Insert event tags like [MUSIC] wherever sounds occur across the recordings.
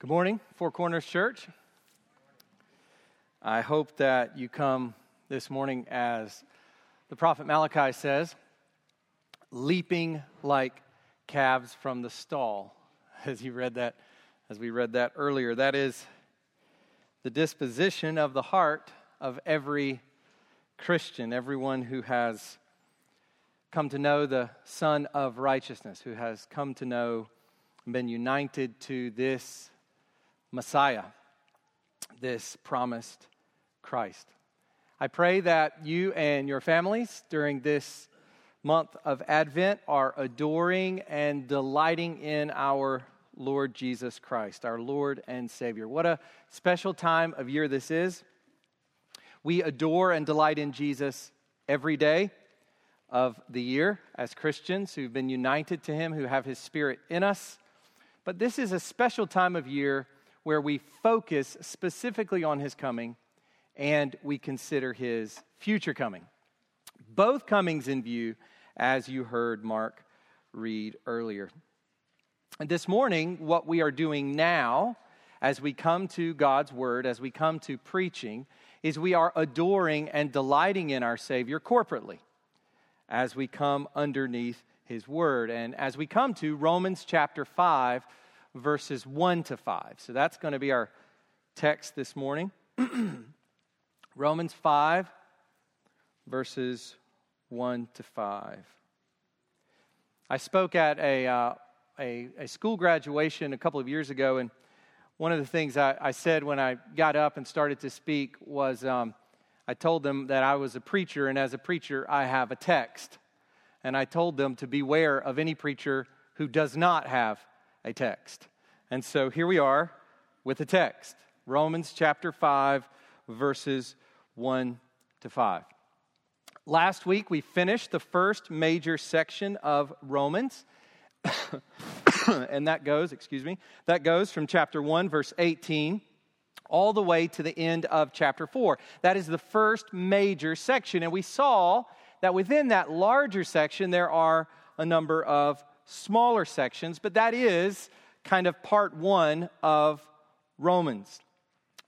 Good morning, Four Corners Church. I hope that you come this morning as the prophet Malachi says, leaping like calves from the stall. [LAUGHS] As you read that, as we read that earlier, that is the disposition of the heart of every Christian, everyone who has come to know the Son of Righteousness, who has come to know and been united to this Messiah, this promised Christ. I pray that you and your families during this month of Advent are adoring and delighting in our Lord Jesus Christ, our Lord and Savior. What a special time of year this is. We adore and delight in Jesus every day of the year as Christians who've been united to Him, who have His Spirit in us. But this is a special time of year where we focus specifically on his coming and we consider his future coming. Both comings in view, as you heard Mark read earlier. And this morning, what we are doing now, as we come to God's word, as we come to preaching, is we are adoring and delighting in our Savior corporately as we come underneath his word. And as we come to Romans chapter 5, verses 1 to 5. So that's going to be our text this morning. [CLEARS THROAT] Romans 5, verses 1 to 5. I spoke at a, uh, a, a, school graduation a couple of years ago, and one of the things I, I said when I got up and started to speak was um, I told them that I was a preacher, and as a preacher, I have a text. And I told them to beware of any preacher who does not have a text. And so here we are with a text Romans chapter 5, verses 1 to 5. Last week we finished the first major section of Romans. [COUGHS] and that goes, excuse me, that goes from chapter 1, verse 18, all the way to the end of chapter 4. That is the first major section. And we saw that within that larger section, there are a number of smaller sections, but that is kind of part one of Romans.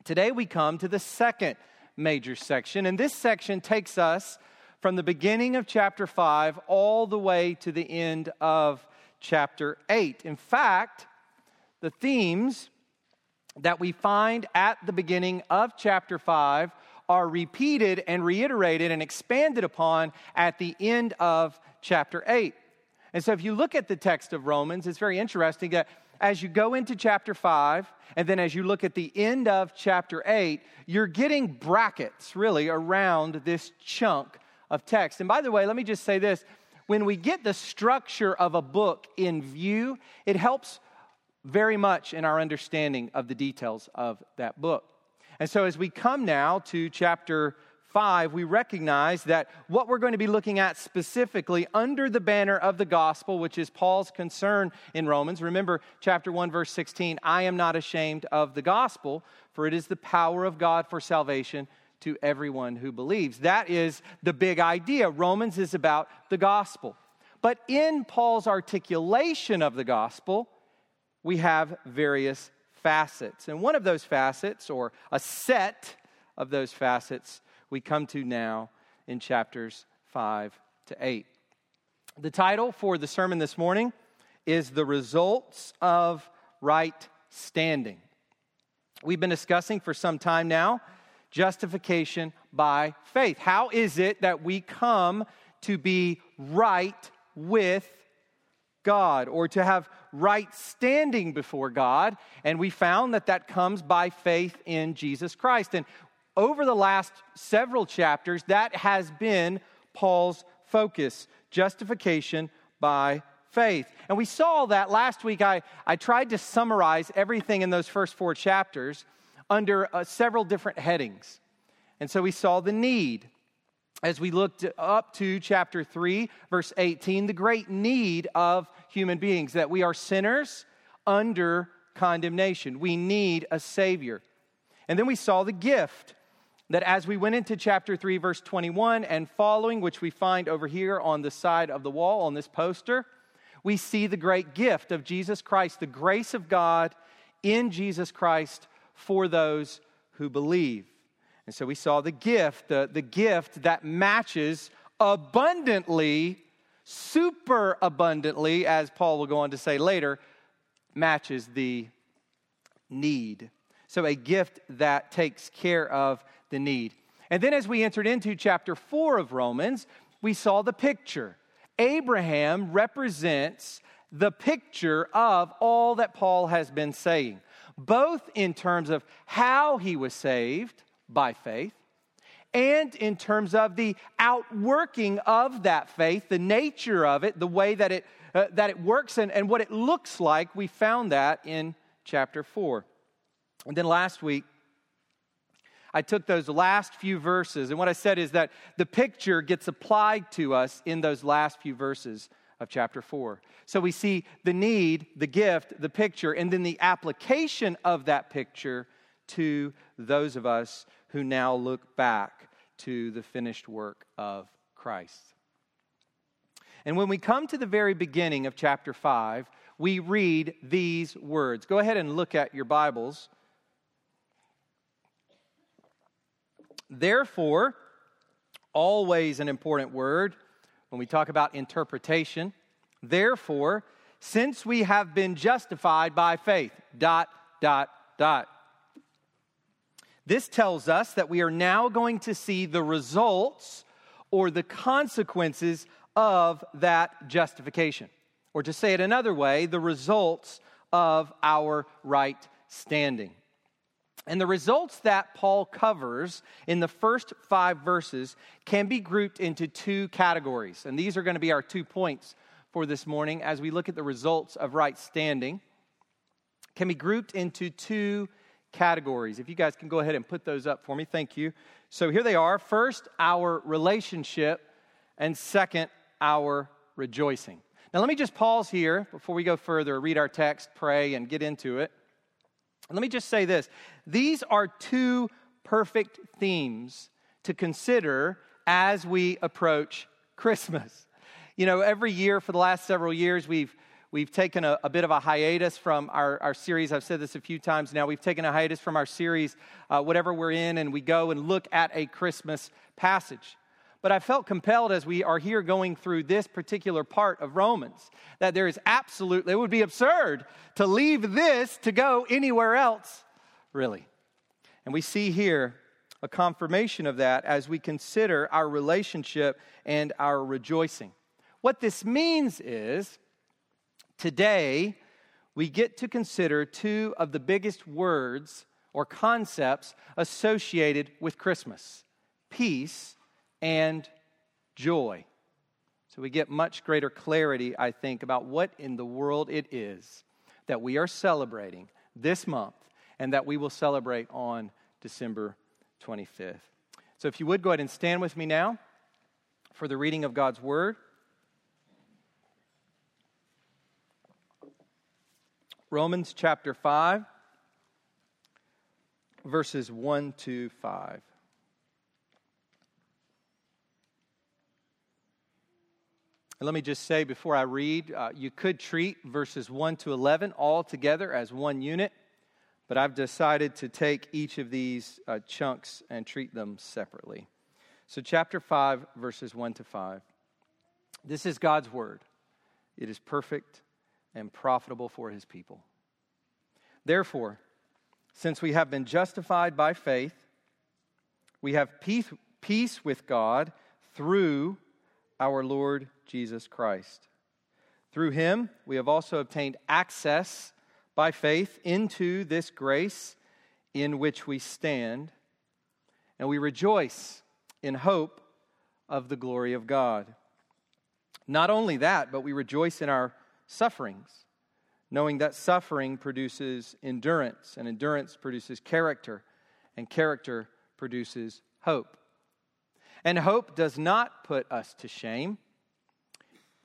Today we come to the second major section, and this section takes us from the beginning of chapter 5 all the way to the end of chapter 8. In fact, the themes that we find at the beginning of chapter 5 are repeated and reiterated and expanded upon at the end of chapter 8. And so, if you look at the text of Romans, it's very interesting that as you go into chapter 5, and then as you look at the end of chapter 8, you're getting brackets really around this chunk of text. And by the way, let me just say this when we get the structure of a book in view, it helps very much in our understanding of the details of that book. And so as we come now to chapter 5, we recognize that what we're going to be looking at specifically under the banner of the gospel, which is Paul's concern in Romans. Remember, chapter 1, verse 16 I am not ashamed of the gospel, for it is the power of God for salvation to everyone who believes. That is the big idea. Romans is about the gospel. But in Paul's articulation of the gospel, we have various facets. And one of those facets, or a set of those facets, we come to now in chapters 5 to 8. The title for the sermon this morning is The Results of Right Standing. We've been discussing for some time now justification by faith. How is it that we come to be right with God or to have right standing before God? And we found that that comes by faith in Jesus Christ. And over the last several chapters, that has been Paul's focus justification by faith. And we saw that last week. I, I tried to summarize everything in those first four chapters under uh, several different headings. And so we saw the need. As we looked up to chapter 3, verse 18, the great need of human beings that we are sinners under condemnation. We need a Savior. And then we saw the gift that as we went into chapter 3, verse 21 and following, which we find over here on the side of the wall on this poster, we see the great gift of Jesus Christ, the grace of God in Jesus Christ for those who believe. And so we saw the gift, the, the gift that matches abundantly, super abundantly, as Paul will go on to say later, matches the need. So a gift that takes care of the need. And then as we entered into chapter 4 of Romans, we saw the picture. Abraham represents the picture of all that Paul has been saying, both in terms of how he was saved by faith and in terms of the outworking of that faith, the nature of it, the way that it, uh, that it works, and, and what it looks like. We found that in chapter 4. And then last week, I took those last few verses, and what I said is that the picture gets applied to us in those last few verses of chapter 4. So we see the need, the gift, the picture, and then the application of that picture to those of us who now look back to the finished work of Christ. And when we come to the very beginning of chapter 5, we read these words. Go ahead and look at your Bibles. Therefore, always an important word when we talk about interpretation. Therefore, since we have been justified by faith, dot, dot, dot. This tells us that we are now going to see the results or the consequences of that justification. Or to say it another way, the results of our right standing. And the results that Paul covers in the first five verses can be grouped into two categories. And these are going to be our two points for this morning as we look at the results of right standing. Can be grouped into two categories. If you guys can go ahead and put those up for me, thank you. So here they are. First, our relationship, and second, our rejoicing. Now, let me just pause here before we go further, read our text, pray, and get into it. And let me just say this these are two perfect themes to consider as we approach Christmas. [LAUGHS] You know, every year for the last several years, we've We've taken a, a, bit of a hiatus from our, our series. I've said this a few times now. We've taken a hiatus from our series, uh, whatever we're in, and we go and look at a Christmas passage. But I felt compelled as we are here going through this particular part of Romans that there is absolutely, it would be absurd to leave this to go anywhere else, really. And we see here a confirmation of that as we consider our relationship and our rejoicing. What this means is Today, we get to consider two of the biggest words or concepts associated with Christmas peace and joy. So we get much greater clarity, I think, about what in the world it is that we are celebrating this month and that we will celebrate on December 25th. So if you would go ahead and stand with me now for the reading of God's Word. Romans chapter 5, verses 1 to 5. And let me just say before I read, uh, you could treat verses 1 to 11 all together as one unit, but I've decided to take each of these uh, chunks and treat them separately. So, chapter 5, verses 1 to 5. This is God's word. It is perfect and profitable for his people. Therefore, since we have been justified by faith, we have peace, peace with God through our Lord Jesus Christ. Through him, we have also obtained access by faith into this grace in which we stand, and we rejoice in hope of the glory of God. Not only that, but we rejoice in our sufferings, knowing that suffering produces endurance, and endurance produces character, and character produces hope. And hope does not put us to shame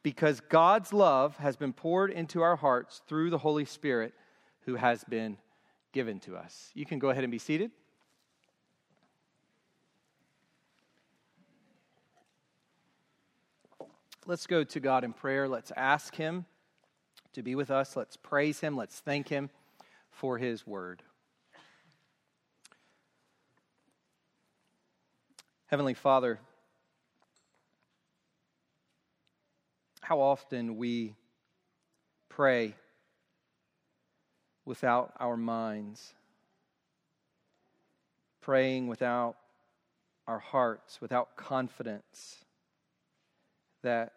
because God's love has been poured into our hearts through the Holy Spirit who has been given to us. You can go ahead and be seated. Let's go to God in prayer. Let's ask Him to be with us. Let's praise Him. Let's thank Him for his word. Heavenly Father, how often we pray without our minds, praying without our hearts, without confidence that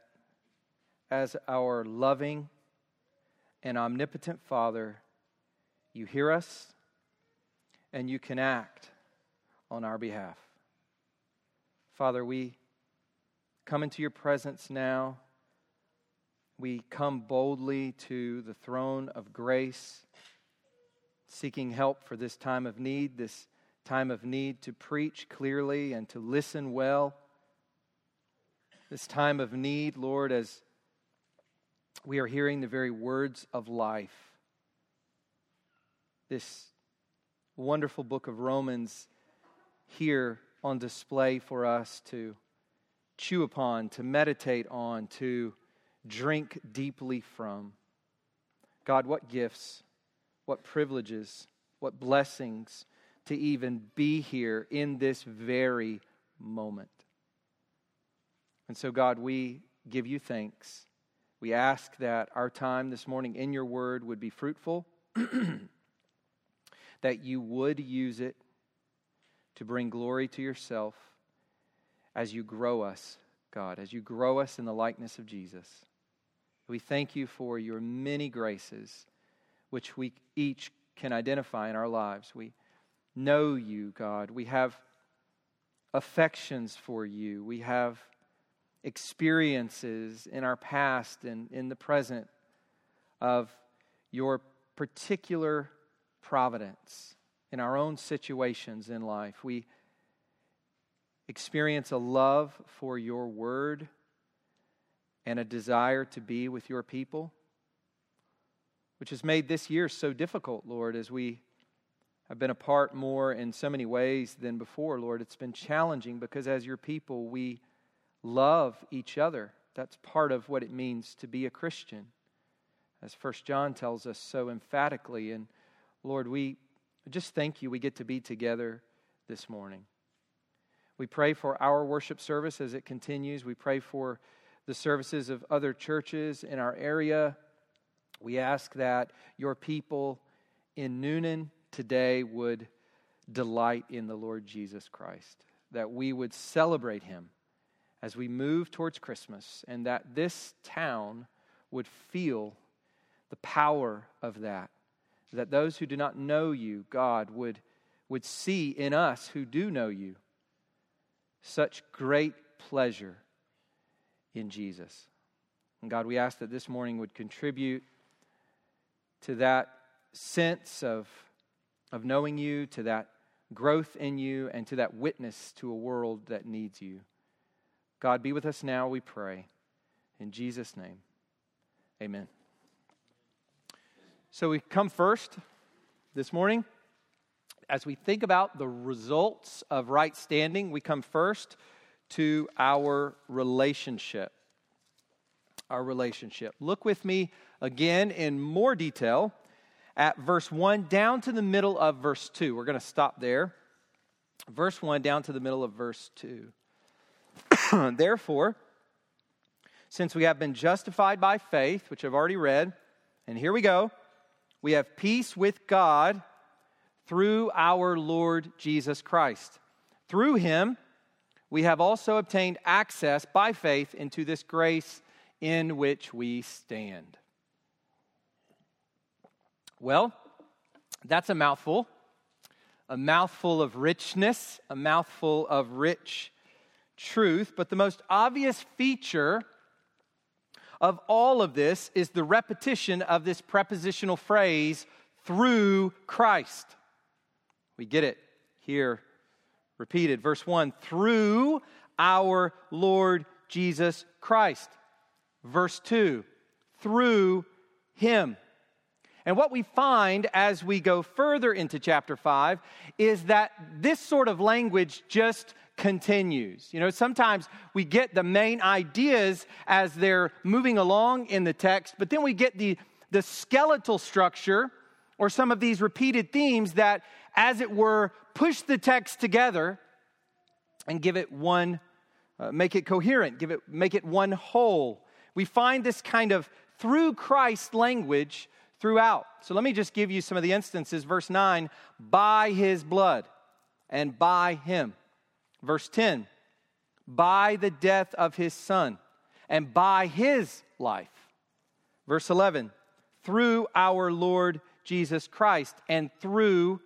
as our loving and omnipotent Father, you hear us and you can act on our behalf. Father, we come into your presence now. We come boldly to the throne of grace, seeking help for this time of need, this time of need to preach clearly and to listen well. This time of need, Lord, as we are hearing the very words of life. This wonderful book of Romans here on display for us to chew upon, to meditate on, to drink deeply from. God, what gifts, what privileges, what blessings to even be here in this very moment. And so, God, we give you thanks. We ask that our time this morning in your word would be fruitful, [CLEARS THROAT] that you would use it to bring glory to yourself as you grow us, God, as you grow us in the likeness of Jesus. We thank you for your many graces, which we each can identify in our lives. We know you, God. We have affections for you. We have experiences in our past and in the present of your particular providence in our own situations in life. We experience a love for your word and a desire to be with your people, which has made this year so difficult, Lord, as we have been apart more in so many ways than before, Lord. It's been challenging because as your people, we love each other. That's part of what it means to be a Christian. As First John tells us so emphatically. And Lord, we just thank you we get to be together this morning. We pray for our worship service as it continues. We pray for the services of other churches in our area. We ask that your people in Newnan today would delight in the Lord Jesus Christ, that we would celebrate him as we move towards Christmas, and that this town would feel the power of that. That those who do not know you, God, would, would see in us who do know you such great pleasure in Jesus. And God, we ask that this morning would contribute to that sense of, of knowing you, to that growth in you, and to that witness to a world that needs you. God, be with us now, we pray. In Jesus' name, amen. So we come first this morning. As we think about the results of right standing, we come first to our relationship. Our relationship. Look with me again in more detail at verse 1 down to the middle of verse 2. We're going to stop there. Verse 1 down to the middle of verse 2. [CLEARS THROAT] Therefore, since we have been justified by faith, which I've already read, and here we go, we have peace with God through our Lord Jesus Christ. Through him, we have also obtained access by faith into this grace in which we stand. Well, that's a mouthful. A mouthful of richness, a mouthful of rich truth, but the most obvious feature of all of this is the repetition of this prepositional phrase, through Christ. We get it here repeated. Verse 1 through our Lord Jesus Christ. Verse 2 through him. And what we find as we go further into chapter 5 is that this sort of language just continues. You know, sometimes we get the main ideas as they're moving along in the text, but then we get the, the skeletal structure or some of these repeated themes that, as it were, push the text together and give it one, uh, make it coherent, give it, make it one whole. We find this kind of through Christ language throughout. So let me just give you some of the instances. Verse 9, by his blood and by him. Verse 10, by the death of his son and by his life. Verse 11, through our Lord Jesus Christ and through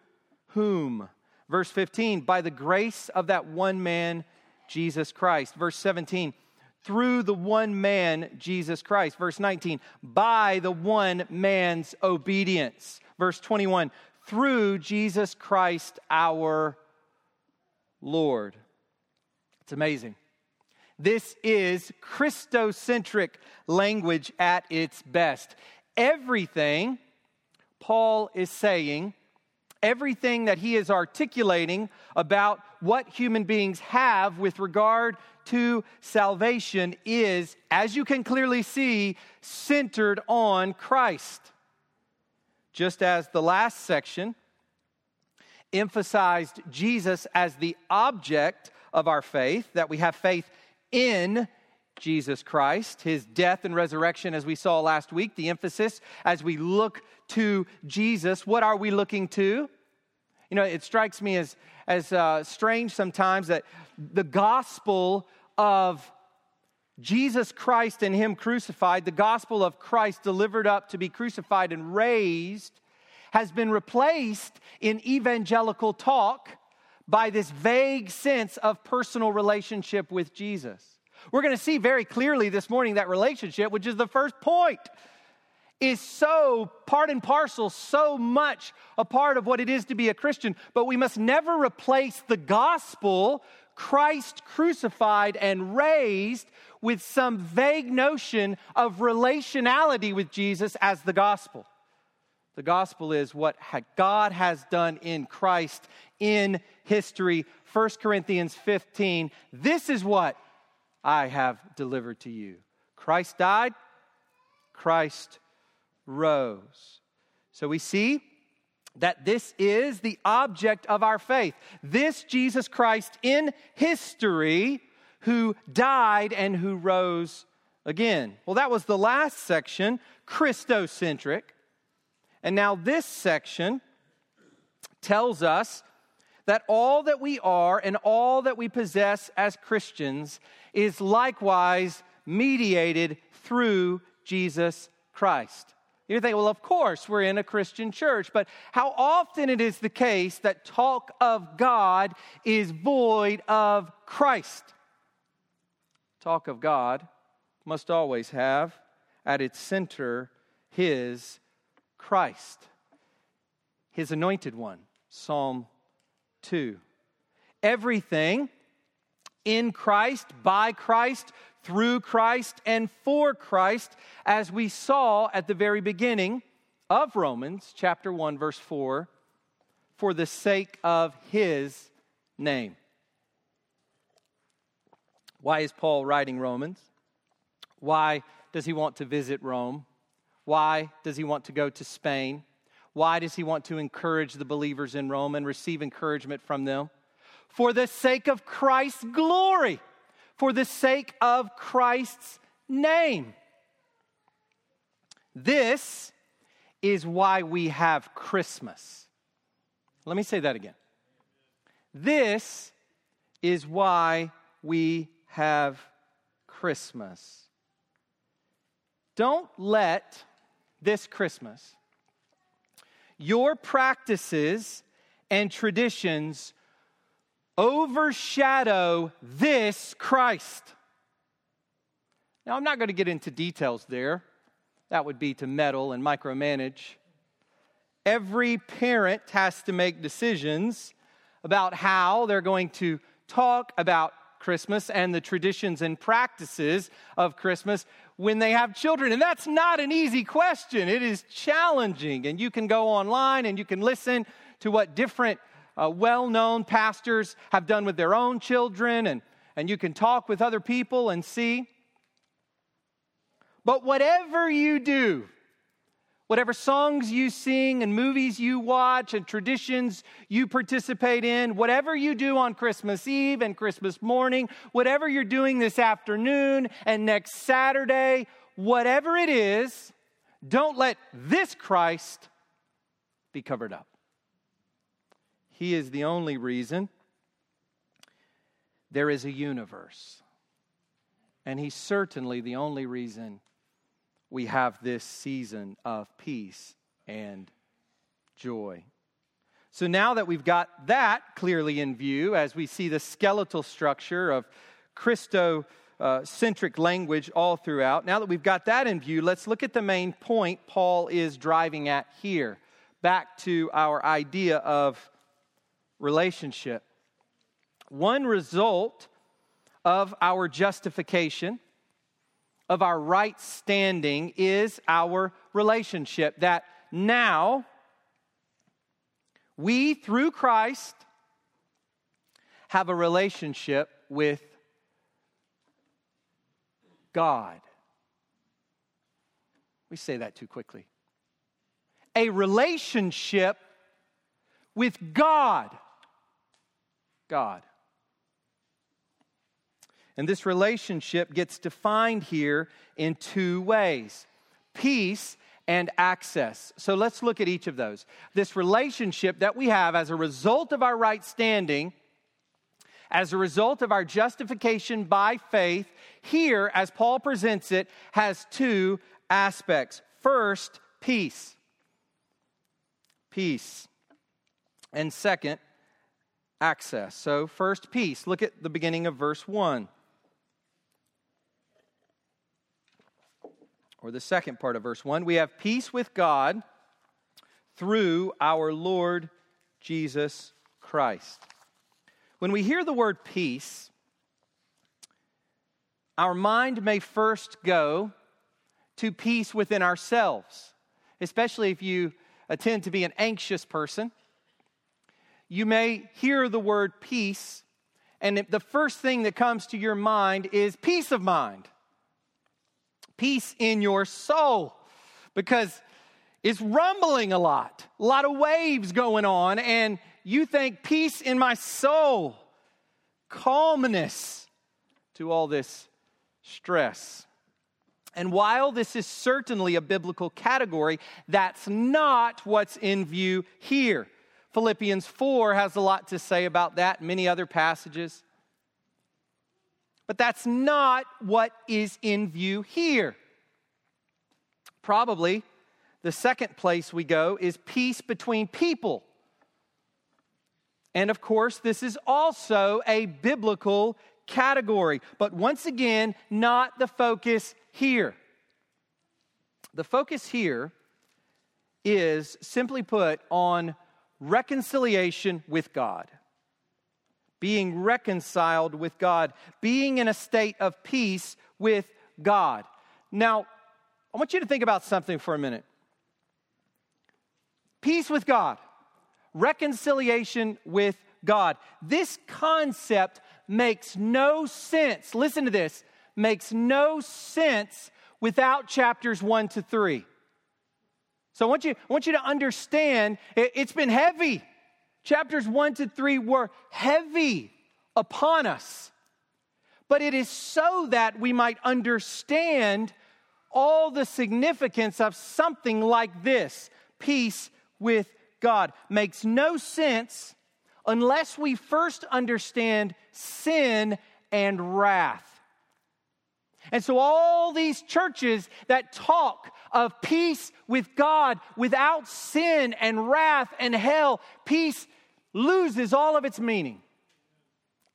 whom? Verse 15, by the grace of that one man, Jesus Christ. Verse 17, through the one man, Jesus Christ. Verse 19, by the one man's obedience. Verse 21, through Jesus Christ our Lord. It's amazing. This is Christocentric language at its best. Everything Paul is saying, everything that he is articulating about what human beings have with regard to salvation is, as you can clearly see, centered on Christ. Just as the last section emphasized Jesus as the object of our faith, that we have faith in Jesus Christ, his death and resurrection, as we saw last week, the emphasis as we look to Jesus, what are we looking to? You know, it strikes me as, as uh, strange sometimes that the gospel of Jesus Christ and Him crucified, the gospel of Christ delivered up to be crucified and raised, has been replaced in evangelical talk by this vague sense of personal relationship with Jesus. We're going to see very clearly this morning that relationship, which is the first point, is so part and parcel, so much a part of what it is to be a Christian. But we must never replace the gospel, Christ crucified and raised, with some vague notion of relationality with Jesus as the gospel. The gospel is what God has done in Christ in history. 1 Corinthians 15. This is what I have delivered to you. Christ died, Christ rose. So we see that this is the object of our faith. This Jesus Christ in history who died and who rose again. Well, that was the last section, Christocentric. And now this section tells us that all that we are and all that we possess as Christians is likewise mediated through Jesus Christ. You think, well, of course, we're in a Christian church, but how often it is the case that talk of God is void of Christ? Talk of God must always have at its center His Christ, His anointed one. Psalm 2. Everything in Christ, by Christ, through Christ, and for Christ, as we saw at the very beginning of Romans chapter 1, verse 4, for the sake of his name. Why is Paul writing Romans? Why does he want to visit Rome? Why does he want to go to Spain? Why does he want to encourage the believers in Rome and receive encouragement from them? For the sake of Christ's glory, for the sake of Christ's name. This is why we have Christmas. Let me say that again. This is why we have Christmas. Don't let this Christmas your practices and traditions overshadow this Christ. Now, I'm not going to get into details there. That would be to meddle and micromanage. Every parent has to make decisions about how they're going to talk about Christmas and the traditions and practices of Christmas when they have children? And that's not an easy question. It is challenging. And you can go online and you can listen to what different uh, well known pastors have done with their own children, and, and you can talk with other people and see. But whatever you do, whatever songs you sing and movies you watch and traditions you participate in, whatever you do on Christmas Eve and Christmas morning, whatever you're doing this afternoon and next Saturday, whatever it is, don't let this Christ be covered up. He is the only reason there is a universe. And He's certainly the only reason we have this season of peace and joy. So now that we've got that clearly in view, as we see the skeletal structure of Christo centric language all throughout, now that we've got that in view, let's look at the main point Paul is driving at here. Back to our idea of relationship. One result of our justification of our right standing is our relationship. That now we, through Christ, have a relationship with God. We say that too quickly. A relationship with God. God. And this relationship gets defined here in two ways peace and access. So let's look at each of those. This relationship that we have as a result of our right standing, as a result of our justification by faith, here, as Paul presents it, has two aspects. First, peace. Peace. And second, access. So, first, peace. Look at the beginning of verse 1. Or the second part of verse 1, we have peace with God through our Lord Jesus Christ. When we hear the word peace, our mind may first go to peace within ourselves, especially if you tend to be an anxious person. You may hear the word peace, and the first thing that comes to your mind is peace of mind peace in your soul because it's rumbling a lot, a lot of waves going on, and you think peace in my soul, calmness to all this stress. And while this is certainly a biblical category, that's not what's in view here. Philippians 4 has a lot to say about that, many other passages. But that's not what is in view here. Probably the second place we go is peace between people. And of course, this is also a biblical category, but once again, not the focus here. The focus here is simply put on reconciliation with God being reconciled with God, being in a state of peace with God. Now, I want you to think about something for a minute peace with God, reconciliation with God. This concept makes no sense. Listen to this makes no sense without chapters 1 to 3. So I want you, I want you to understand it, it's been heavy Chapters 1 to 3 were heavy upon us, but it is so that we might understand all the significance of something like this peace with God. Makes no sense unless we first understand sin and wrath. And so, all these churches that talk of peace with God without sin and wrath and hell, peace loses all of its meaning.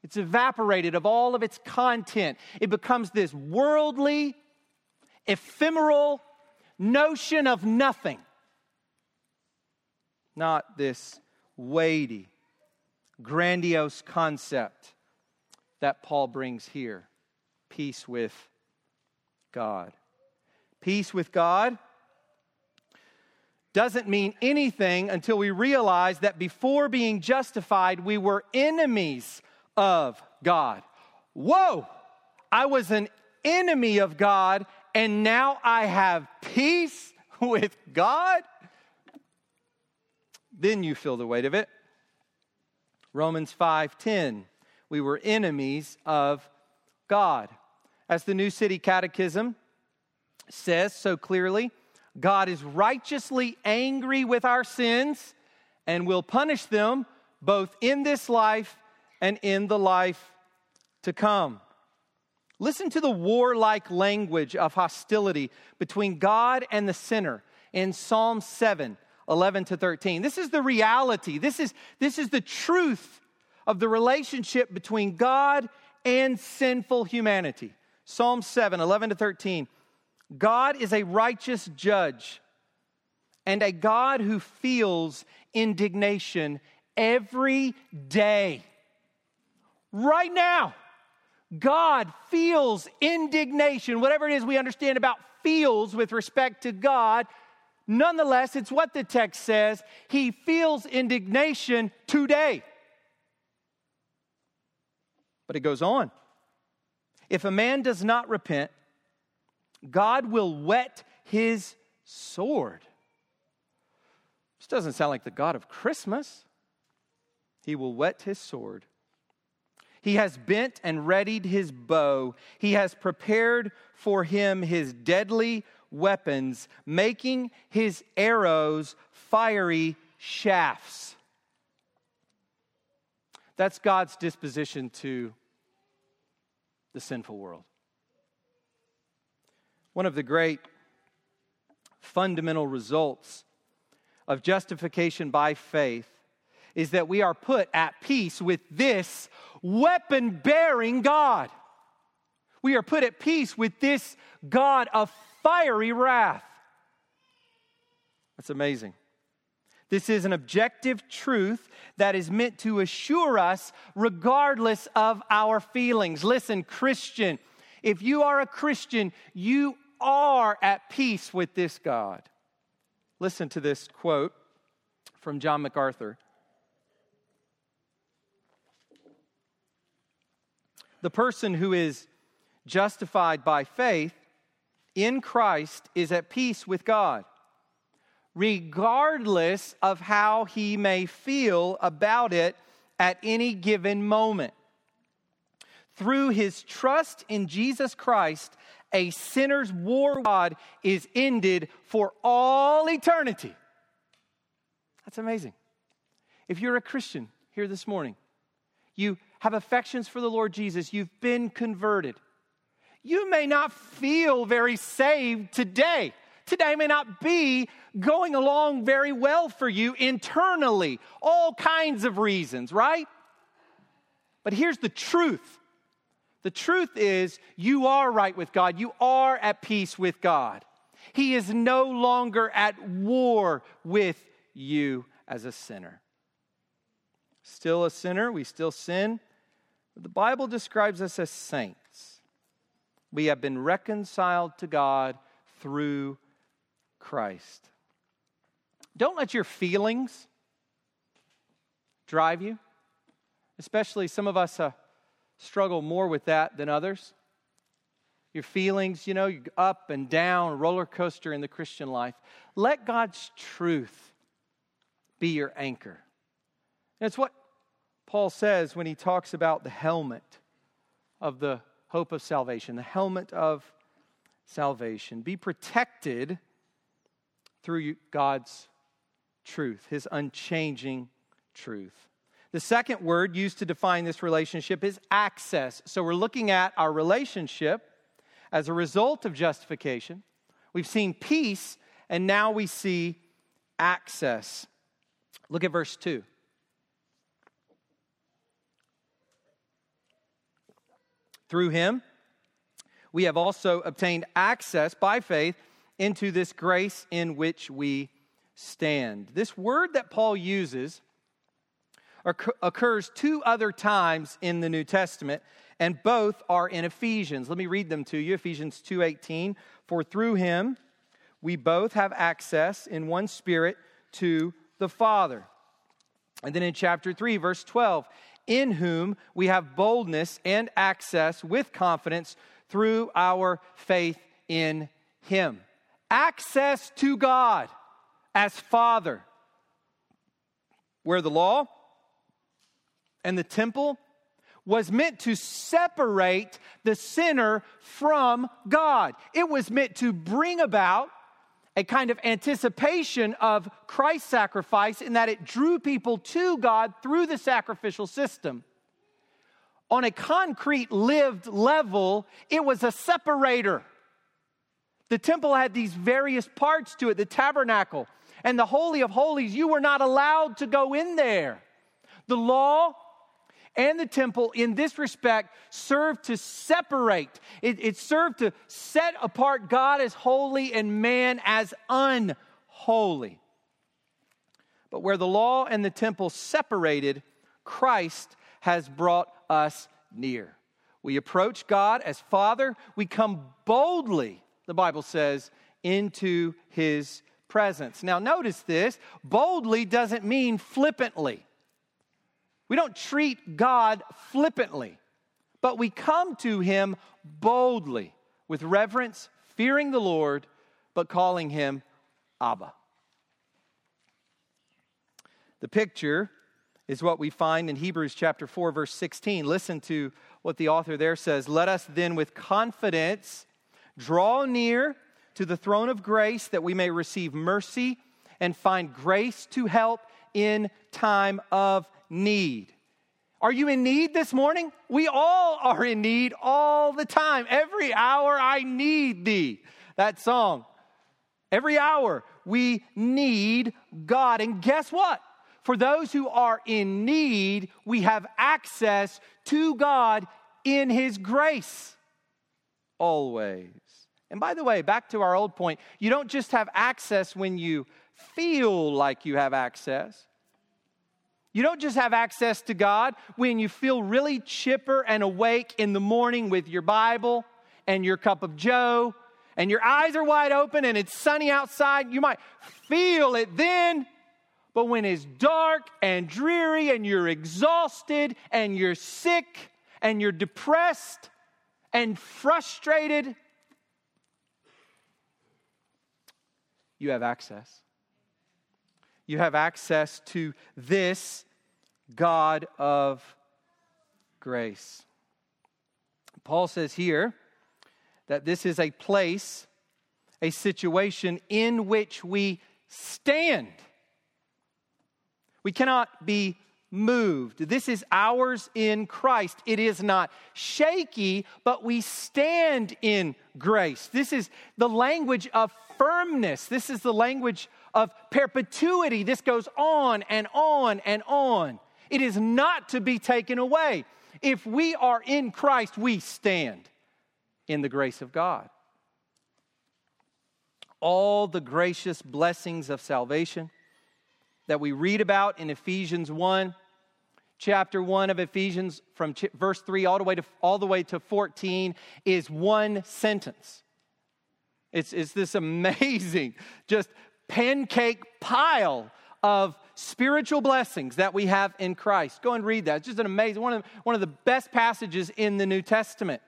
It's evaporated of all of its content. It becomes this worldly, ephemeral notion of nothing, not this weighty, grandiose concept that Paul brings here peace with God. Peace with God doesn't mean anything until we realize that before being justified, we were enemies of God. Whoa! I was an enemy of God, and now I have peace [LAUGHS] with God, then you feel the weight of it. Romans 5:10 we were enemies of God. As the New City Catechism says so clearly, God is righteously angry with our sins and will punish them both in this life and in the life to come. Listen to the warlike language of hostility between God and the sinner in Psalm 7 11 to 13. This is the reality. This is, this is the truth of the relationship between God and sinful humanity. Psalm 7 11 to 13. God is a righteous judge and a God who feels indignation every day. Right now, God feels indignation, whatever it is we understand about feels with respect to God. Nonetheless, it's what the text says. He feels indignation today. But it goes on. If a man does not repent, God will whet his sword. This doesn't sound like the God of Christmas. He will whet his sword. He has bent and readied his bow. He has prepared for him his deadly weapons, making his arrows fiery shafts. That's God's disposition to the sinful world. One of the great fundamental results of justification by faith is that we are put at peace with this weapon bearing God. We are put at peace with this God of fiery wrath. That's amazing. This is an objective truth that is meant to assure us regardless of our feelings. Listen, Christian, if you are a Christian, you are at peace with this God. Listen to this quote from John MacArthur. The person who is justified by faith in Christ is at peace with God, regardless of how he may feel about it at any given moment. Through his trust in Jesus Christ, a sinner's war with God is ended for all eternity. That's amazing. If you're a Christian here this morning, you have affections for the Lord Jesus, you've been converted. You may not feel very saved today. Today may not be going along very well for you internally, all kinds of reasons, right? But here's the truth the truth is, you are right with God. You are at peace with God. He is no longer at war with you as a sinner. Still a sinner, we still sin. But the Bible describes us as saints. We have been reconciled to God through Christ. Don't let your feelings drive you, especially some of us. Uh, struggle more with that than others. Your feelings, you know, up and down, roller coaster in the Christian life. Let God's truth be your anchor. And it's what Paul says when he talks about the helmet of the hope of salvation, the helmet of salvation. Be protected through God's truth, his unchanging truth. The second word used to define this relationship is access. So we're looking at our relationship as a result of justification. We've seen peace, and now we see access. Look at verse 2. Through him, we have also obtained access by faith into this grace in which we stand. This word that Paul uses occurs two other times in the New Testament, and both are in Ephesians. Let me read them to you. Ephesians 2:18, for through him we both have access in one spirit to the Father. And then in chapter 3, verse 12, in whom we have boldness and access with confidence through our faith in him. access to God as Father. Where the law and the temple was meant to separate the sinner from God. It was meant to bring about a kind of anticipation of Christ's sacrifice in that it drew people to God through the sacrificial system. On a concrete, lived level, it was a separator. The temple had these various parts to it the tabernacle and the Holy of Holies. You were not allowed to go in there. The law and the temple, in this respect, served to separate, it, it served to set apart God as holy and man as unholy. But where the law and the temple separated, Christ has brought us near. We approach God as Father, we come boldly, the Bible says, into his presence. Now, notice this boldly doesn't mean flippantly. We don't treat God flippantly, but we come to him boldly with reverence, fearing the Lord, but calling him Abba. The picture is what we find in Hebrews chapter 4 verse 16. Listen to what the author there says, "Let us then with confidence draw near to the throne of grace that we may receive mercy and find grace to help in time of need. Are you in need this morning? We all are in need all the time. Every hour I need thee. That song. Every hour we need God. And guess what? For those who are in need, we have access to God in His grace. Always. And by the way, back to our old point, you don't just have access when you feel like you have access. You don't just have access to God when you feel really chipper and awake in the morning with your Bible and your cup of joe and your eyes are wide open and it's sunny outside. You might feel it then. But when it's dark and dreary and you're exhausted and you're sick and you're depressed and frustrated, you have access you have access to this God of grace. Paul says here that this is a place, a situation in which we stand. We cannot be moved. This is ours in Christ. It is not shaky, but we stand in grace. This is the language of firmness. This is the language of perpetuity. This goes on and on and on. It is not to be taken away. If we are in Christ, we stand in the grace of God. All the gracious blessings of salvation that we read about in Ephesians 1, chapter 1 of Ephesians, from verse 3 all the way to, all the way to 14, is one sentence. It's, it's this amazing, just pancake pile of spiritual blessings that we have in Christ. Go and read that. It's just an amazing, one of, one of the best passages in the New Testament.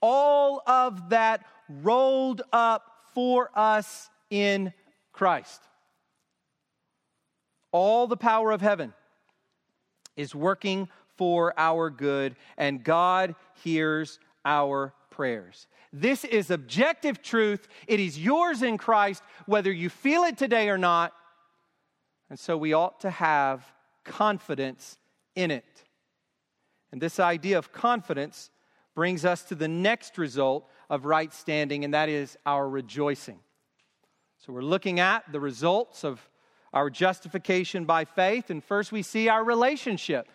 All of that rolled up for us in Christ. All the power of heaven is working for our good, and God hears our prayers. This is objective truth. It is yours in Christ, whether you feel it today or not. And so we ought to have confidence in it. And this idea of confidence brings us to the next result of right standing, and that is our rejoicing. So we're looking at the results of our justification by faith, and first we see our relationship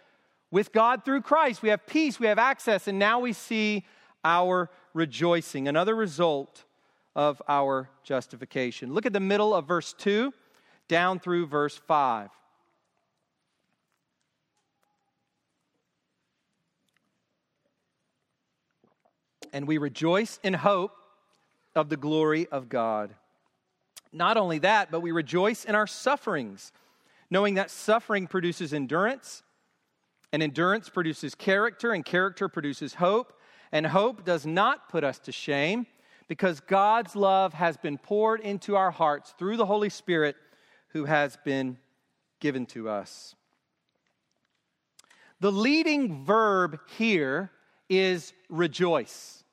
with God through Christ. We have peace, we have access, and now we see our rejoicing, another result of our justification. Look at the middle of verse 2 down through verse 5. And we rejoice in hope of the glory of God. Not only that, but we rejoice in our sufferings, knowing that suffering produces endurance, and endurance produces character, and character produces hope and hope does not put us to shame because God's love has been poured into our hearts through the Holy Spirit who has been given to us. The leading verb here is rejoice.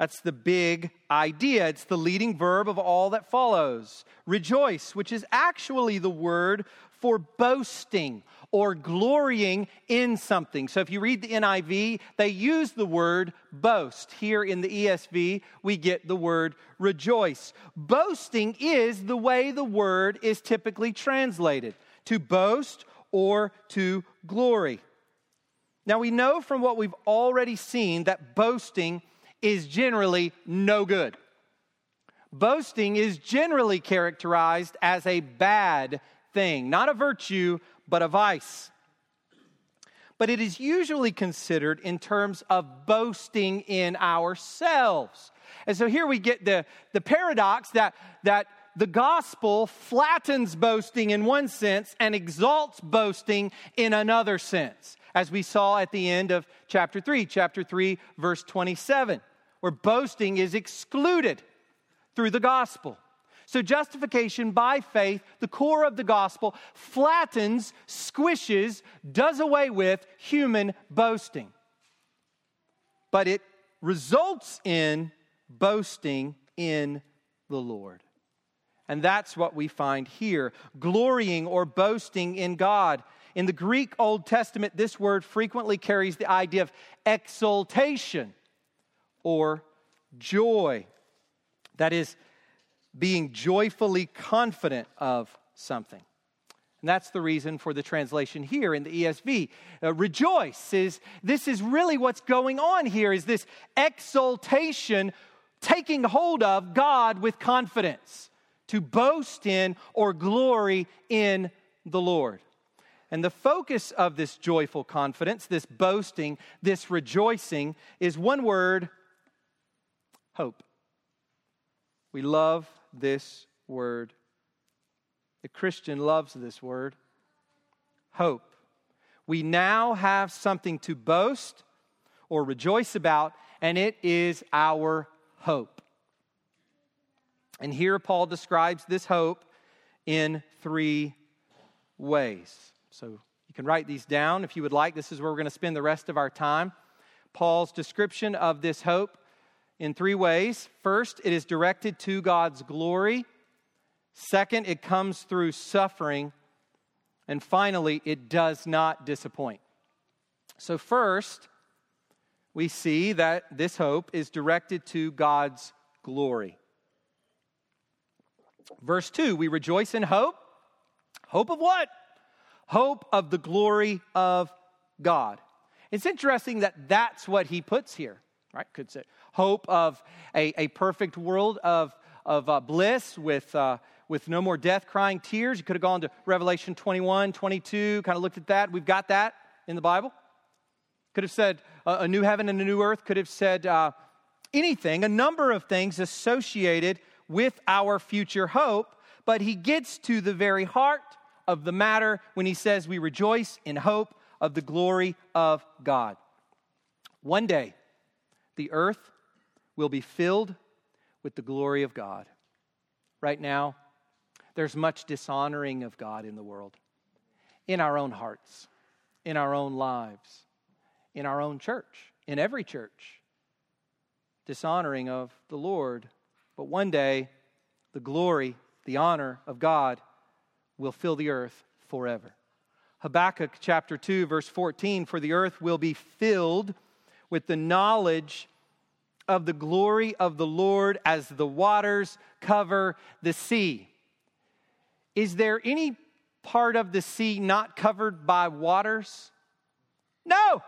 That's the big idea. It's the leading verb of all that follows. Rejoice, which is actually the word for boasting or glorying in something. So if you read the NIV, they use the word boast. Here in the ESV, we get the word rejoice. Boasting is the way the word is typically translated to boast or to glory. Now we know from what we've already seen that boasting is generally no good. Boasting is generally characterized as a bad thing, not a virtue, but a vice. But it is usually considered in terms of boasting in ourselves. And so here we get the, the paradox that, that the gospel flattens boasting in one sense and exalts boasting in another sense, as we saw at the end of chapter 3, chapter 3, verse 27, where boasting is excluded through the gospel. So, justification by faith, the core of the gospel, flattens, squishes, does away with human boasting. But it results in boasting in the Lord. And that's what we find here glorying or boasting in God. In the Greek Old Testament, this word frequently carries the idea of exultation or joy. That is, being joyfully confident of something. And that's the reason for the translation here in the ESV. Uh, rejoice is this is really what's going on here is this exultation taking hold of God with confidence to boast in or glory in the Lord. And the focus of this joyful confidence, this boasting, this rejoicing is one word hope. We love this word. The Christian loves this word hope. We now have something to boast or rejoice about, and it is our hope. And here Paul describes this hope in three ways. So you can write these down if you would like. This is where we're going to spend the rest of our time. Paul's description of this hope in three ways. First, it is directed to God's glory. Second, it comes through suffering. And finally, it does not disappoint. So, first, we see that this hope is directed to God's glory. Verse 2 we rejoice in hope. Hope of what? Hope of the glory of God. It's interesting that that's what he puts here, right? Could say hope of a, a perfect world of, of uh, bliss with, uh, with no more death, crying, tears. You could have gone to Revelation 21, 22, kind of looked at that. We've got that in the Bible. Could have said uh, a new heaven and a new earth. Could have said uh, anything, a number of things associated with our future hope. But he gets to the very heart of the matter when he says we rejoice in hope of the glory of God. One day, the earth will be filled with the glory of God. Right now, there's much dishonoring of God in the world, in our own hearts, in our own lives, in our own church, in every church. Dishonoring of the Lord. But one day, the glory, the honor of God will fill the earth forever. Habakkuk chapter 2, verse 14 For the earth will be filled with the knowledge of the glory of the Lord as the waters cover the sea. Is there any part of the sea not covered by waters? No.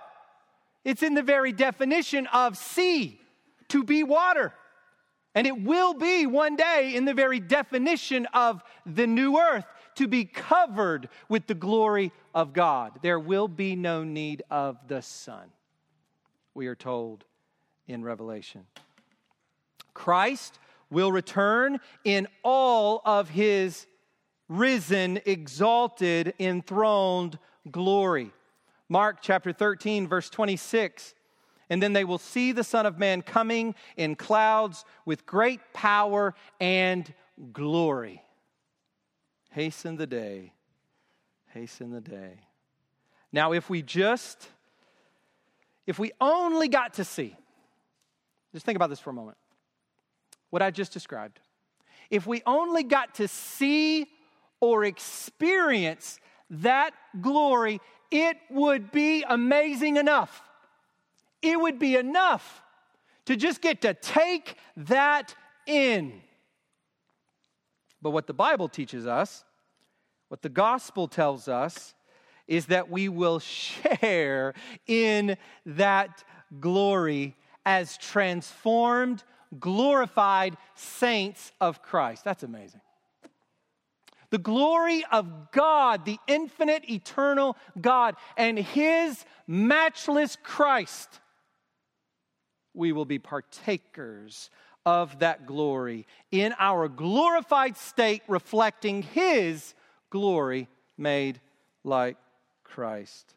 It's in the very definition of sea, to be water. And it will be one day in the very definition of the new earth to be covered with the glory of God. There will be no need of the sun, we are told in Revelation. Christ will return in all of his risen, exalted, enthroned glory. Mark chapter 13, verse 26. and then they will see the Son of Man coming in clouds with great power and glory. Hasten the day, hasten the day. Now, if we just, if we only got to see, just think about this for a moment, what I just described. If we only got to see or experience that glory, it would be amazing enough. It would be enough to just get to take that in. But what the Bible teaches us, what the gospel tells us, is that we will [LAUGHS] share in that glory as transformed, glorified saints of Christ. That's amazing. The glory of God, the infinite, eternal God, and His matchless Christ, we will be partakers of that glory in our glorified state, reflecting His glory made like Christ.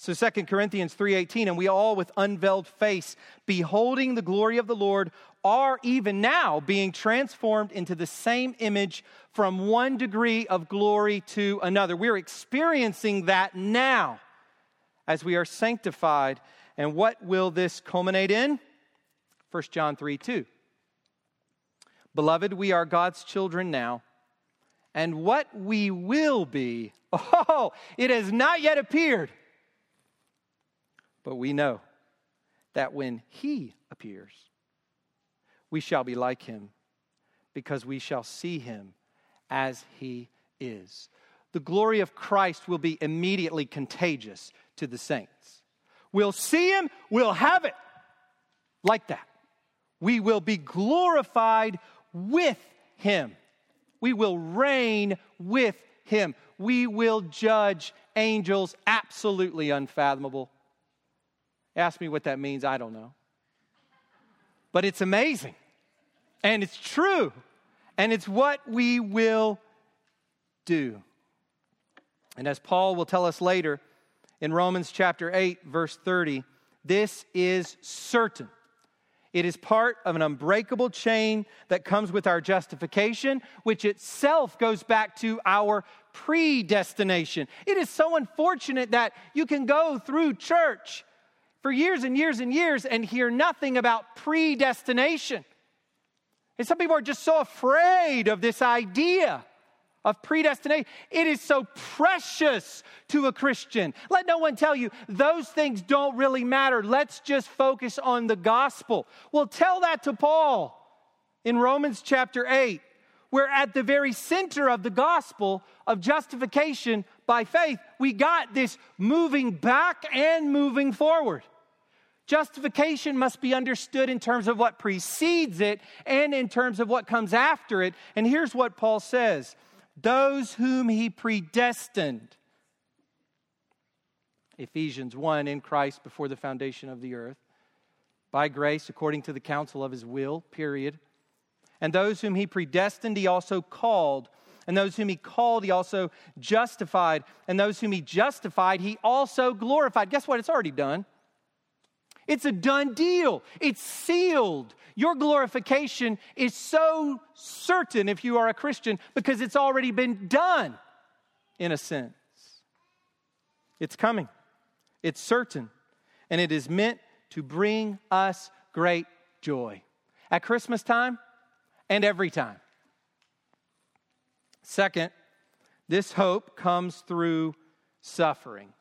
So 2 Corinthians 3:18 and we all with unveiled face beholding the glory of the Lord are even now being transformed into the same image from one degree of glory to another. We're experiencing that now as we are sanctified. And what will this culminate in? 1 John 3 2. Beloved, we are God's children now, and what we will be, [LAUGHS] oh, it has not yet appeared but we know that when he appears, we shall be like him because we shall see him as he is. The glory of Christ will be immediately contagious to the saints. We'll see him, we'll have it like that. We will be glorified with him. We will reign with him. We will judge angels absolutely unfathomable Ask me what that means, I don't know. But it's amazing. And it's true. And it's what we will do. And as Paul will tell us later in Romans chapter 8, verse 30, this is certain. It is part of an unbreakable chain that comes with our justification, which itself goes back to our predestination. It is so unfortunate that you can go through church for years and years and years and hear nothing about predestination. And some people are just so afraid of this idea of predestination. It is so precious to a Christian. Let no one tell you those things don't really matter. Let's just focus on the gospel. Well, tell that to Paul in Romans chapter 8, where at the very center of the gospel of justification by faith, we got this moving back and moving forward. Justification must be understood in terms of what precedes it and in terms of what comes after it. And here's what Paul says those whom he predestined. Ephesians 1 in Christ before the foundation of the earth, by grace according to the counsel of his will, period. And those whom he predestined, he also called. And those whom he called, he also justified. And those whom he justified, he also glorified. Guess what? It's already done. It's a done deal. It's sealed. Your glorification is so certain if you are a Christian because it's already been done in a sense. It's coming, it's certain, and it is meant to bring us great joy at Christmas time and every time. Second, this hope comes through suffering.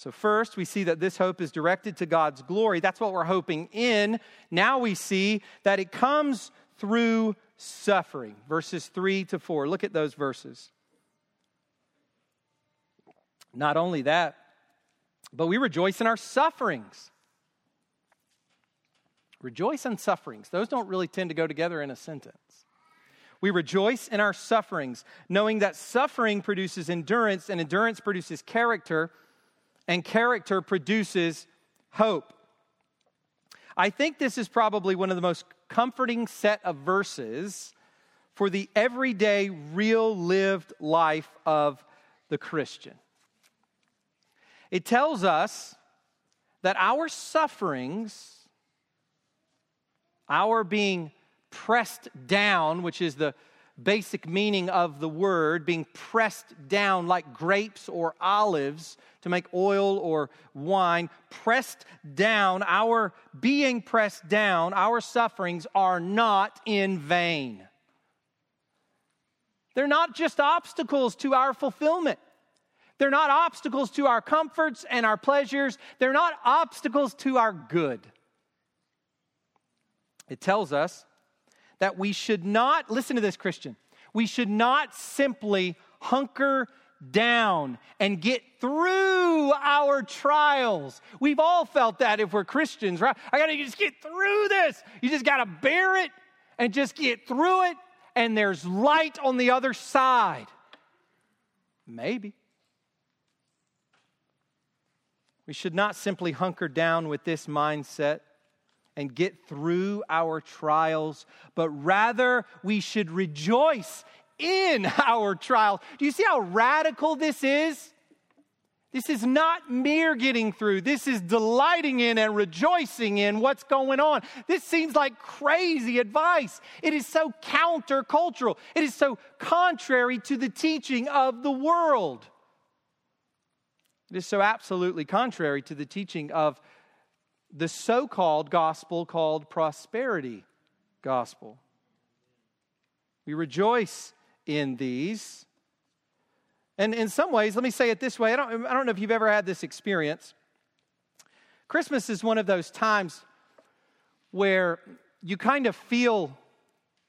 So, first, we see that this hope is directed to God's glory. That's what we're hoping in. Now we see that it comes through suffering. Verses 3 to 4. Look at those verses. Not only that, but we rejoice in our sufferings. Rejoice in sufferings. Those don't really tend to go together in a sentence. We rejoice in our sufferings, knowing that suffering produces endurance, and endurance produces character and character produces hope. I think this is probably one of the most comforting set of verses for the everyday, real lived life of the Christian. It tells us that our sufferings, our being pressed down, which is the basic meaning of the word, being pressed down like grapes or olives to make oil or wine, pressed down, our being pressed down, our sufferings are not in vain. They're not just obstacles to our fulfillment. They're not obstacles to our comforts and our pleasures. They're not obstacles to our good. It tells us that we should not, listen to this, Christian, we should not simply hunker down and get through our trials. We've all felt that if we're Christians, right? I gotta just get through this. You just gotta bear it and just get through it, and there's light on the other side. Maybe. We should not simply hunker down with this mindset and get through our trials, but rather we should rejoice in our trial. Do you see how radical this is? This is not mere getting through. This is delighting in and rejoicing in what's going on. This seems like crazy advice. It is so countercultural. It is so contrary to the teaching of the world. It is so absolutely contrary to the teaching of the so called gospel called prosperity gospel. We rejoice in these. And in some ways, let me say it this way I don't, I don't know if you've ever had this experience. Christmas is one of those times where you kind of feel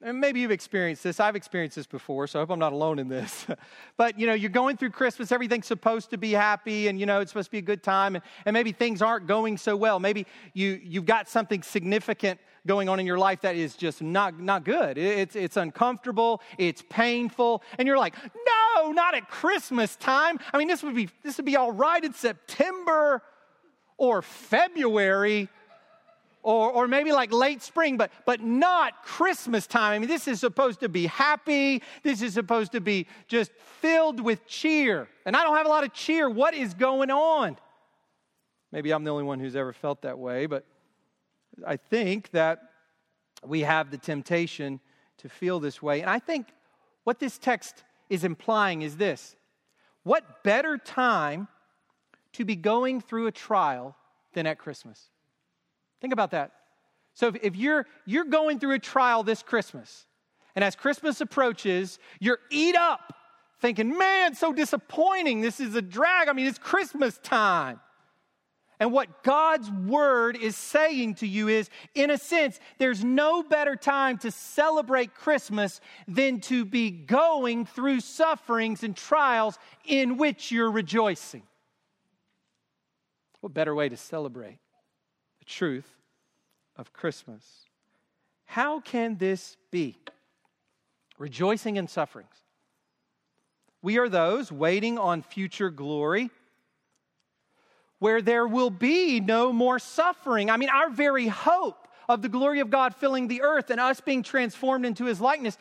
and maybe you've experienced this. I've experienced this before, so I hope I'm not alone in this. [LAUGHS] but, you know, you're going through Christmas, everything's supposed to be happy, and, you know, it's supposed to be a good time, and, and maybe things aren't going so well. Maybe you, you've got something significant going on in your life that is just not, not good. It's, it's uncomfortable, it's painful, and you're like, no, not at Christmas time. I mean, this would be, this would be all right in September or February or, or maybe like late spring, but, but not Christmas time. I mean, this is supposed to be happy. This is supposed to be just filled with cheer. And I don't have a lot of cheer. What is going on? Maybe I'm the only one who's ever felt that way, but I think that we have the temptation to feel this way. And I think what this text is implying is this what better time to be going through a trial than at Christmas? Think about that. So if, if you're you're going through a trial this Christmas, and as Christmas approaches, you're eat up, thinking, man, so disappointing. This is a drag. I mean, it's Christmas time. And what God's word is saying to you is, in a sense, there's no better time to celebrate Christmas than to be going through sufferings and trials in which you're rejoicing. What better way to celebrate? the truth of Christmas. How can this be? Rejoicing in sufferings. We are those waiting on future glory where there will be no more suffering. I mean, our very hope of the glory of God filling the earth and us being transformed into his likeness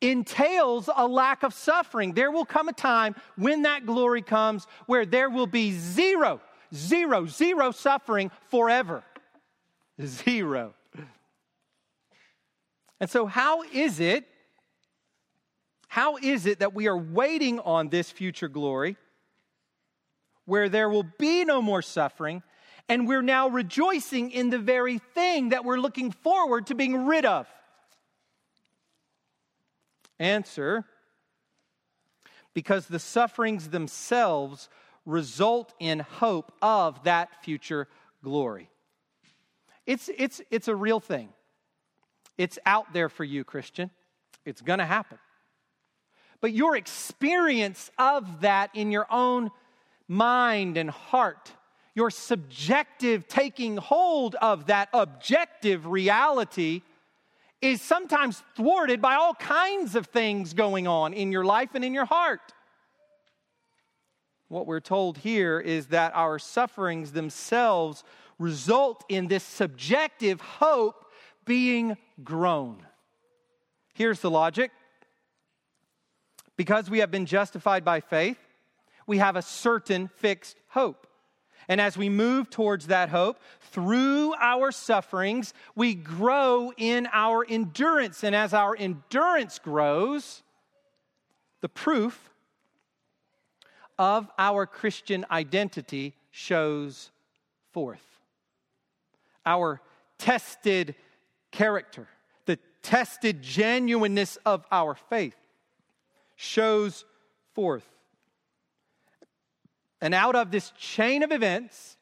entails a lack of suffering. There will come a time when that glory comes where there will be zero Zero, zero suffering forever. Zero. And so, how is it? How is it that we are waiting on this future glory where there will be no more suffering and we're now rejoicing in the very thing that we're looking forward to being rid of? Answer because the sufferings themselves result in hope of that future glory. It's, it's, it's a real thing. It's out there for you, Christian. It's going to happen. But your experience of that in your own mind and heart, your subjective taking hold of that objective reality, is sometimes thwarted by all kinds of things going on in your life and in your heart. What we're told here is that our sufferings themselves result in this subjective hope being grown. Here's the logic. Because we have been justified by faith, we have a certain fixed hope. And as we move towards that hope, through our sufferings, we grow in our endurance. And as our endurance grows, the proof of our Christian identity shows forth. Our tested character, the tested genuineness of our faith shows forth. And out of this chain of events,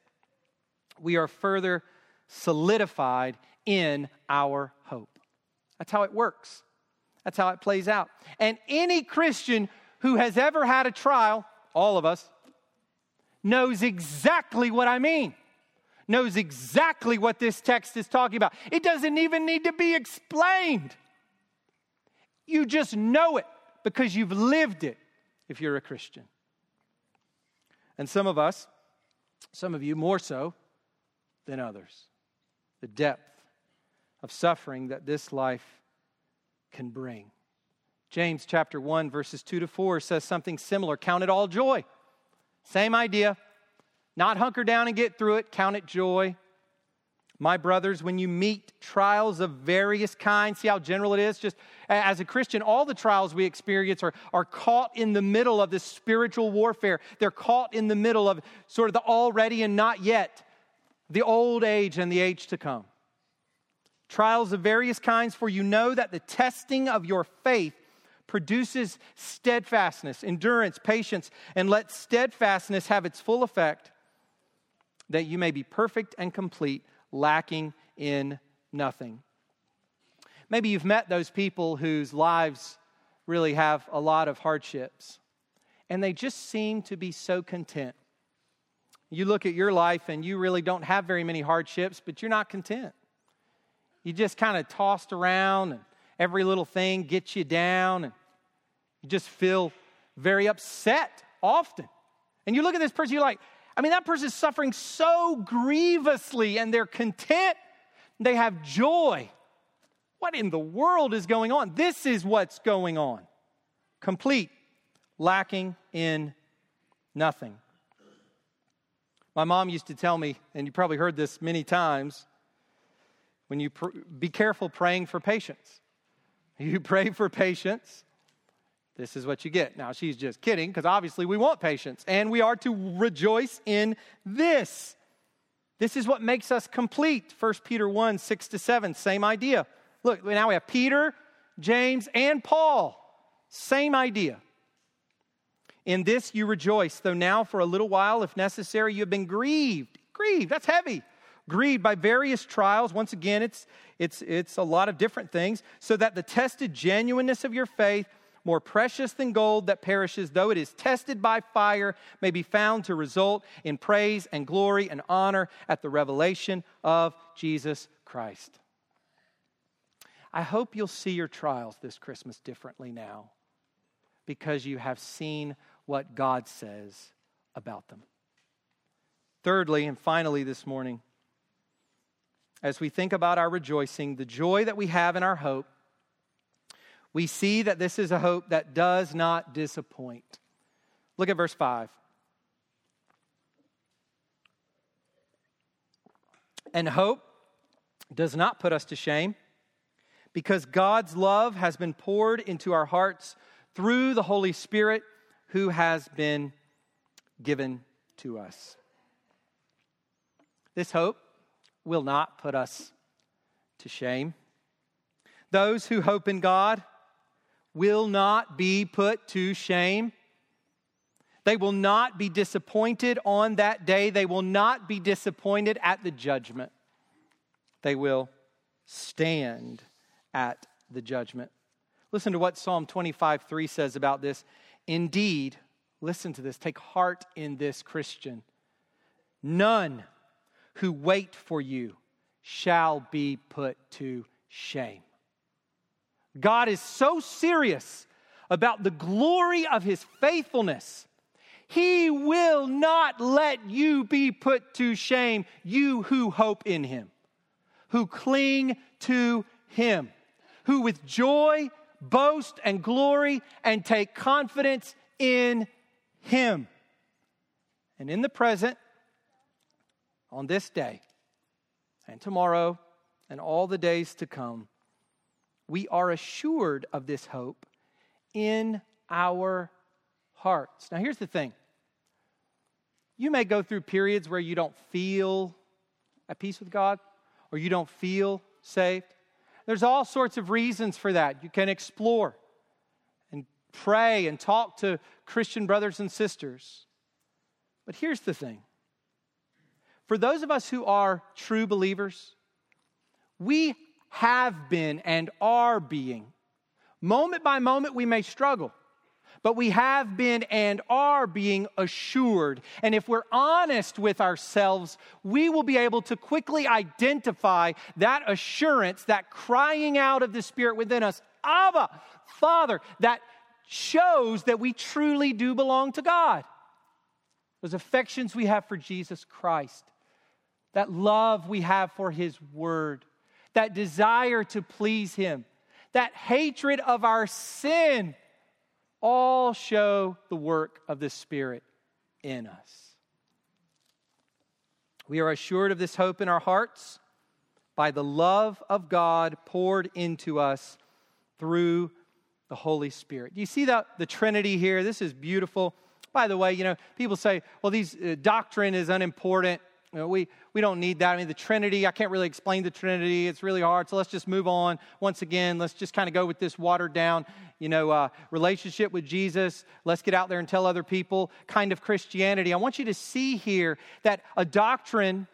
we are further solidified in our hope. That's how it works. That's how it plays out. And any Christian who has ever had a trial, all of us, knows exactly what I mean, knows exactly what this text is talking about. It doesn't even need to be explained. You just know it because you've lived it if you're a Christian. And some of us, some of you more so than others, the depth of suffering that this life can bring. James chapter 1, verses 2 to 4 says something similar Count it all joy. Same idea. Not hunker down and get through it, count it joy. My brothers, when you meet trials of various kinds, see how general it is? Just as a Christian, all the trials we experience are, are caught in the middle of this spiritual warfare. They're caught in the middle of sort of the already and not yet, the old age and the age to come. Trials of various kinds, for you know that the testing of your faith produces steadfastness, endurance, patience, and let steadfastness have its full effect, that you may be perfect and complete lacking in nothing. Maybe you've met those people whose lives really have a lot of hardships, and they just seem to be so content. You look at your life and you really don't have very many hardships, but you're not content. You just kind of tossed around, and every little thing gets you down, and you just feel very upset often. And you look at this person, you're like, I mean, that person is suffering so grievously and they're content, they have joy. What in the world is going on? This is what's going on. Complete, lacking in nothing. My mom used to tell me, and you probably heard this many times, when you pr- be careful praying for patience. [LAUGHS] You pray for patience, this is what you get. Now, she's just kidding because obviously we want patience and we are to rejoice in this. This is what makes us complete. 1 Peter 1 6 to 7, same idea. Look, now we have Peter, James, and Paul. Same idea. In this you rejoice, though now for a little while, if necessary, you have been grieved. Grieved, that's heavy. Grieved by various trials. Once again, it's, it's, it's a lot of different things, so that the tested genuineness of your faith more precious than gold that perishes, though it is tested by fire, may be found to result in praise and glory and honor at the revelation of Jesus Christ. I hope you'll see your trials this Christmas differently now because you have seen what God says about them. Thirdly, and finally, this morning, as we think about our rejoicing, the joy that we have in our hope we see that this is a hope that does not disappoint. Look at verse 5. And hope does not put us to shame because God's love has been poured into our hearts through the Holy Spirit who has been given to us. This hope will not put us to shame. Those who hope in God will not be put to shame. They will not be disappointed on that day. They will not be disappointed at the judgment. They will stand at the judgment. Listen to what Psalm 25 3 says about this. Indeed, listen to this, take heart in this, Christian. None who wait for you shall be put to shame. God is so serious about the glory of his faithfulness. He will not let you be put to shame, you who hope in him, who cling to him, who with joy boast and glory and take confidence in him. And in the present, on this day and tomorrow and all the days to come, we are assured of this hope in our hearts. Now, here's the thing you may go through periods where you don't feel at peace with God or you don't feel saved. There's all sorts of reasons for that. You can explore and pray and talk to Christian brothers and sisters. But here's the thing for those of us who are true believers, we have been and are being. Moment by moment, we may struggle, but we have been and are being assured. And if we're honest with ourselves, we will be able to quickly identify that assurance, that crying out of the Spirit within us, Abba, Father, that shows that we truly do belong to God. Those affections we have for Jesus Christ that love we have for His Word, that desire to please Him, that hatred of our sin, all show the work of the Spirit in us. We are assured of this hope in our hearts by the love of God poured into us through the Holy Spirit. Do you see the, the Trinity here? This is beautiful. By the way, you know, people say, well, these uh, doctrine is unimportant. You know, we, we don't need that. I mean, the Trinity, I can't really explain the Trinity. It's really hard. So let's just move on. Once again, let's just kind of go with this watered down, you know, uh, relationship with Jesus. Let's get out there and tell other people kind of Christianity. I want you to see here that a doctrine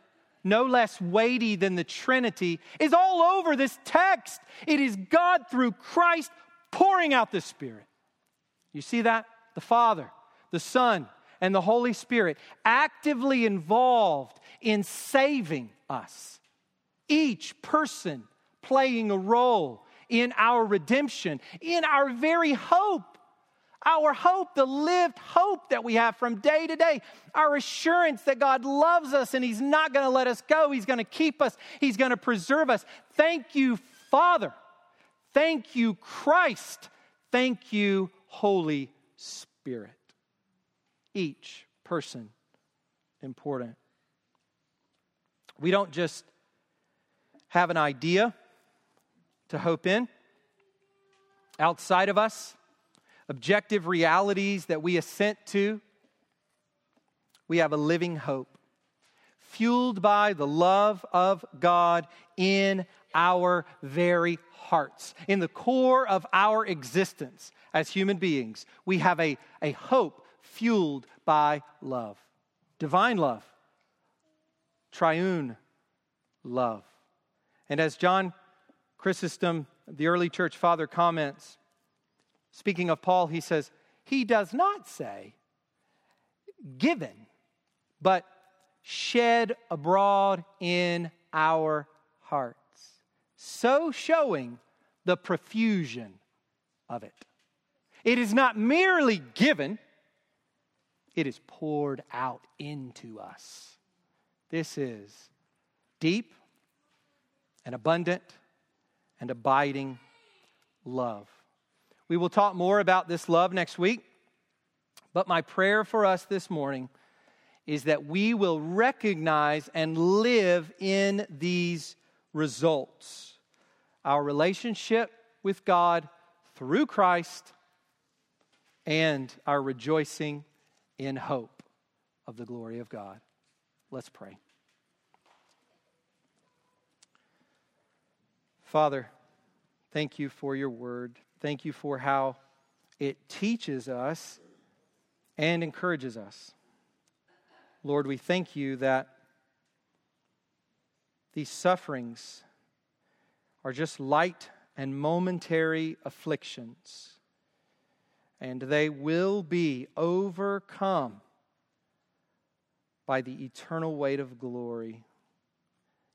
no less weighty than the Trinity is all over this text. It is God through Christ pouring out the Spirit. You see that? The Father, the Son, and the Holy Spirit actively involved in saving us. Each person playing a role in our redemption, in our very hope. Our hope, the lived hope that we have from day to day, our assurance that God loves us and He's not going to let us go. He's going to keep us, He's going to preserve us. Thank you, Father. Thank you, Christ. Thank you, Holy Spirit each person important. We don't just have an idea to hope in outside of us, objective realities that we assent to. We have a living hope, fueled by the love of God in our very hearts. In the core of our existence as human beings, we have a, a hope fueled by love. Divine love, triune love. And as John Chrysostom, the early church father, comments, speaking of Paul, he says, He does not say given, but shed abroad in our hearts, so showing the profusion of it. It is not merely given, it is poured out into us. This is deep and abundant and abiding love. We will talk more about this love next week, but my prayer for us this morning is that we will recognize and live in these results our relationship with God through Christ and our rejoicing in hope of the glory of God. Let's pray. Father, thank you for your word. Thank you for how it teaches us and encourages us. Lord, we thank you that these sufferings are just light and momentary afflictions and they will be overcome by the eternal weight of glory.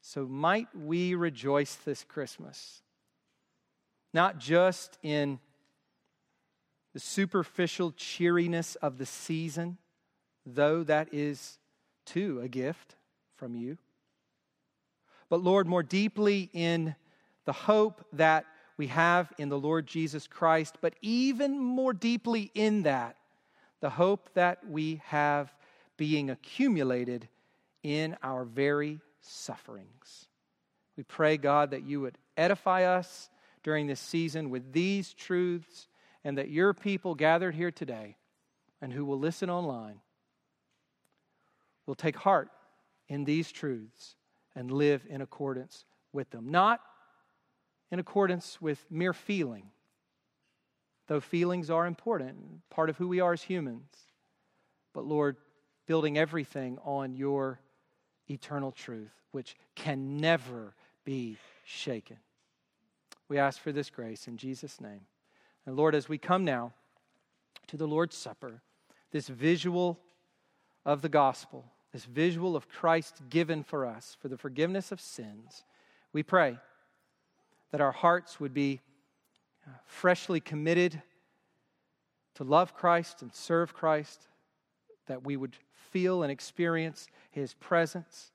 So, might we rejoice this Christmas, not just in the superficial cheeriness of the season, though that is too a gift from you, but Lord, more deeply in the hope that we have in the Lord Jesus Christ, but even more deeply in that, the hope that we have being accumulated in our very sufferings. We pray, God, that you would edify us during this season with these truths, and that your people gathered here today and who will listen online will take heart in these truths and live in accordance with them. Not in accordance with mere feeling, though feelings are important, part of who we are as humans. But Lord, building everything on your eternal truth, which can never be shaken. We ask for this grace in Jesus' name. And Lord, as we come now to the Lord's Supper, this visual of the gospel, this visual of Christ given for us for the forgiveness of sins, we pray that our hearts would be uh, freshly committed to love Christ and serve Christ, that we would feel and experience His presence,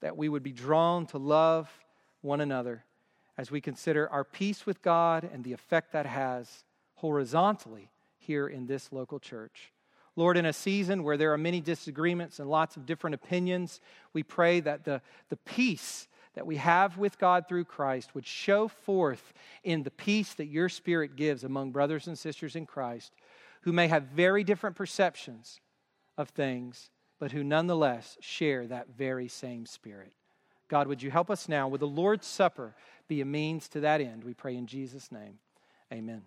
that we would be drawn to love one another as we consider our peace with God and the effect that has horizontally here in this local church. Lord, in a season where there are many disagreements and lots of different opinions, we pray that the, the peace that we have with God through Christ would show forth in the peace that your Spirit gives among brothers and sisters in Christ who may have very different perceptions of things, but who nonetheless share that very same Spirit. God, would you help us now with the Lord's Supper be a means to that end? We pray in Jesus' name. Amen.